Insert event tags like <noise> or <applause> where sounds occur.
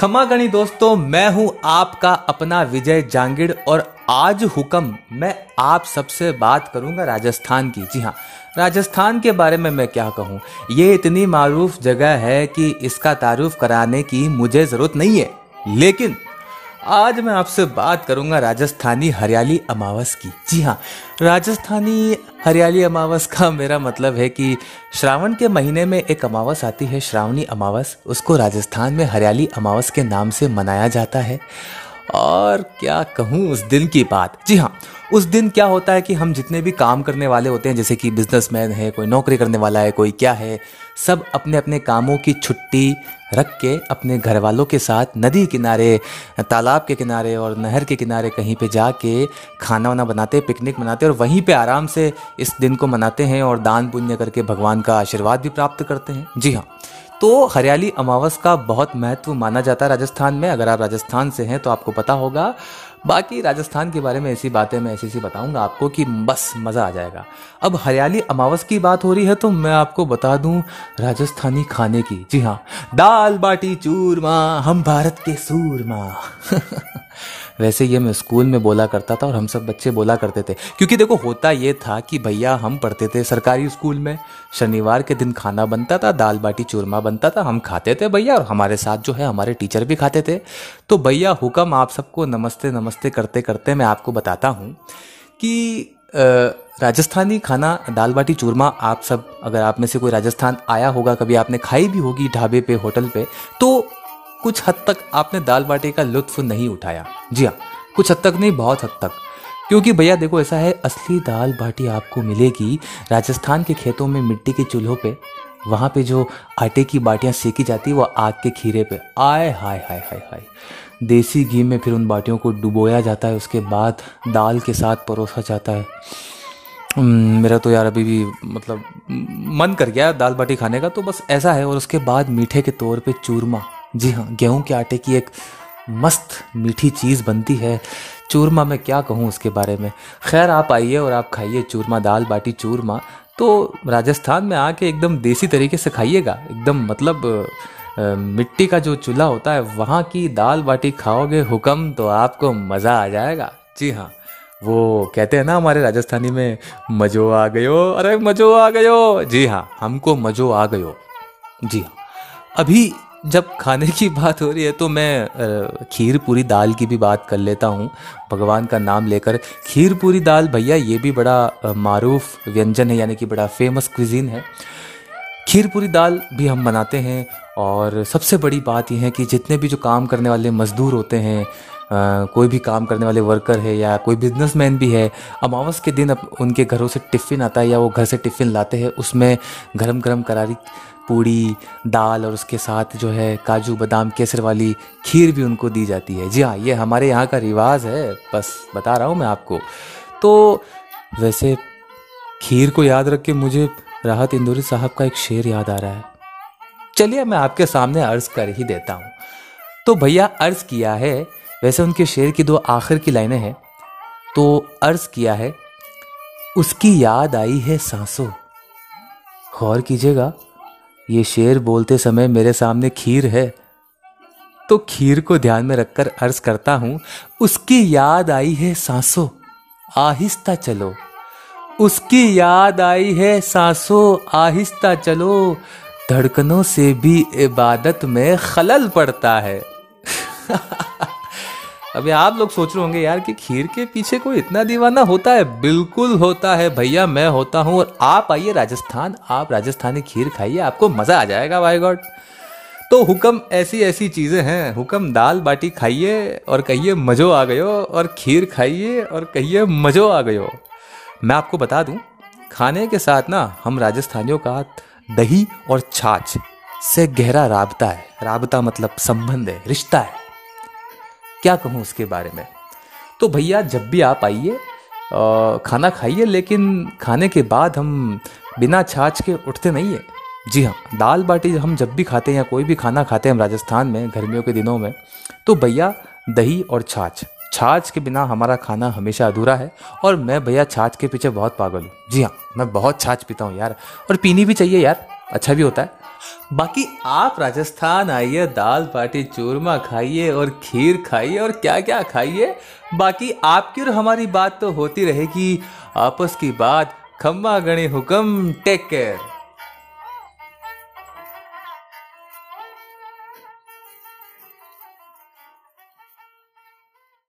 खमा गणी दोस्तों, मैं हूँ आपका अपना विजय जांगिड़ और आज हुक्म मैं आप सबसे बात करूँगा राजस्थान की। जी हाँ राजस्थान के बारे में मैं क्या कहूँ? ये इतनी मारूफ जगह है कि इसका तारुफ कराने की मुझे ज़रूरत नहीं है। लेकिन आज मैं आपसे बात करूँगा राजस्थानी हरियाली अमावस की। जी हाँ राजस्थानी हरियाली अमावस का मेरा मतलब है कि श्रावण के महीने में एक अमावस आती है, श्रावणी अमावस। उसको राजस्थान में हरियाली अमावस के नाम से मनाया जाता है। और क्या कहूँ उस दिन की बात? जी हाँ उस दिन क्या होता है कि हम जितने भी काम करने वाले होते हैं, जैसे कि बिजनेसमैन है, कोई नौकरी करने वाला है, कोई क्या है, सब अपने अपने कामों की छुट्टी रख के अपने घर वालों के साथ नदी किनारे, तालाब के किनारे और नहर के किनारे कहीं पे जाके खाना वाना बनाते, पिकनिक मनाते और वहीं पे आराम से इस दिन को मनाते हैं और दान पुण्य करके भगवान का आशीर्वाद भी प्राप्त करते हैं। जी हाँ। तो हरियाली अमावस का बहुत महत्व माना जाता है राजस्थान में। अगर आप राजस्थान से हैं तो आपको पता होगा बाकी राजस्थान के बारे में ऐसी बातें मैं ऐसी ऐसी बताऊँगा आपको कि बस मज़ा आ जाएगा। अब हरियाली अमावस की बात हो रही है तो मैं आपको बता दूँ राजस्थानी खाने की। जी हाँ दाल बाटी चूरमा, हम भारत के सूरमा। <laughs> वैसे ये मैं स्कूल में बोला करता था और हम सब बच्चे बोला करते थे। क्योंकि देखो, होता ये था कि भैया हम पढ़ते थे सरकारी स्कूल में। शनिवार के दिन खाना बनता था, दाल बाटी चूरमा बनता था, हम खाते थे भैया और हमारे साथ जो है हमारे टीचर भी खाते थे। तो भैया हुक्म आप सबको नमस्ते नमस्ते करते करते मैं आपको बताता हूँ कि राजस्थानी खाना दाल बाटी चूरमा आप सब, अगर आप में से कोई राजस्थान आया होगा, कभी आपने खाई भी होगी ढाबे पे, होटल पे तो कुछ हद तक आपने दाल बाटी का लुत्फ नहीं उठाया। जी हाँ कुछ हद तक नहीं, बहुत हद तक। क्योंकि भैया देखो, ऐसा है, असली दाल बाटी आपको मिलेगी राजस्थान के खेतों में मिट्टी के चूल्हों पे वहाँ पे जो आटे की बाटियाँ सेकी जाती है, वो आग के खीरे पे। आए, हाय हाय हाय हाय। देसी घी में फिर उन बाटियों को डुबोया जाता है, उसके बाद दाल के साथ परोसा जाता है। मेरा तो यार अभी भी मतलब मन कर गया दाल बाटी खाने का तो बस ऐसा है। और उसके बाद मीठे के तौर पे चूरमा। जी हाँ गेहूँ के आटे की एक मस्त मीठी चीज़ बनती है। चूरमा मैं क्या कहूँ उसके बारे में? खैर, आप आइए और आप खाइए चूरमा दाल बाटी चूरमा। तो राजस्थान में आके एकदम देसी तरीके से खाइएगा। एकदम मतलब मिट्टी का जो चूल्हा होता है, वहाँ की दाल बाटी खाओगे हुक्म तो आपको मज़ा आ जाएगा। जी हाँ वो कहते हैं ना हमारे राजस्थानी में, मज़ो आ गयो, अरे मज़ो आ गयो। जी हाँ हमको मज़ो आ गयो। जी हाँ अभी जब खाने की बात हो रही है तो मैं खीर पूरी दाल की भी बात कर लेता हूँ, भगवान का नाम लेकर। खीर पूरी दाल भैया ये भी बड़ा मारूफ व्यंजन है, यानी कि बड़ा फ़ेमस क्विजीन है। खीर पूरी दाल भी हम बनाते हैं और सबसे बड़ी बात यह है कि जितने भी जो काम करने वाले मज़दूर होते हैं कोई भी काम करने वाले वर्कर है या कोई बिजनेसमैन भी है, अमावस के दिन उनके घरों से टिफ़िन आता है या वो घर से टिफ़िन लाते हैं, उसमें गरम गरम करारी पूड़ी, दाल और उसके साथ जो है काजू, बादाम, केसर वाली खीर भी उनको दी जाती है। जी हाँ ये हमारे यहाँ का रिवाज है, बस बता रहा हूँ मैं आपको। तो वैसे खीर को याद रख के मुझे राहत इंदौरी साहब का एक शेर याद आ रहा है। चलिए मैं आपके सामने अर्ज़ कर ही देता हूँ। तो भैया, अर्ज़ किया है वैसे उनके शेर की दो आखिर की लाइनें हैं। तो अर्ज़ किया है, उसकी याद आई है सांसों। गौर कीजिएगा, ये शेर बोलते समय मेरे सामने खीर है। तो खीर को ध्यान में रखकर अर्ज़ करता हूँ, उसकी याद आई है सांसों। आहिस्ता चलो, उसकी याद आई है सांसों। आहिस्ता चलो, धड़कनों से भी इबादत में खलल पड़ता है। <laughs> अभी आप लोग सोच रहे होंगे यार कि खीर के पीछे कोई इतना दीवाना होता है? बिल्कुल होता है भैया, मैं होता हूँ और आप आइए राजस्थान, आप राजस्थानी खीर खाइए, आपको मज़ा आ जाएगा भाई गॉड तो हुक्म ऐसी ऐसी चीज़ें हैं, हुक्म दाल बाटी खाइए और कहिए मज़ो आ गयो, और खीर खाइए और कहिए मज़ो आ गयो। मैं आपको बता दूँ, खाने के साथ ना हम राजस्थानियों का दही और छाछ से गहरा राबता है। राबता मतलब संबंध है, रिश्ता है। क्या कहूँ उसके बारे में? तो भैया, जब भी आप आइए खाना खाइए, लेकिन खाने के बाद हम बिना छाछ के उठते नहीं है। जी हाँ दाल बाटी हम जब भी खाते हैं या कोई भी खाना खाते हैं हम राजस्थान में, गर्मियों के दिनों में तो भैया, दही और छाछ। छाछ के बिना हमारा खाना हमेशा अधूरा है और मैं भैया, छाछ के पीछे बहुत पागल हूँ। जी हाँ मैं बहुत छाछ पीता हूँ यार। और पीनी भी चाहिए यार। अच्छा भी होता है। बाकी आप राजस्थान आइए, दाल बाटी चूरमा खाइए और खीर खाइए और क्या क्या खाइए। बाकी आपकी और हमारी बात तो होती रहेगी। आपस की बात, खम्मा गणी हुक्म टेक केयर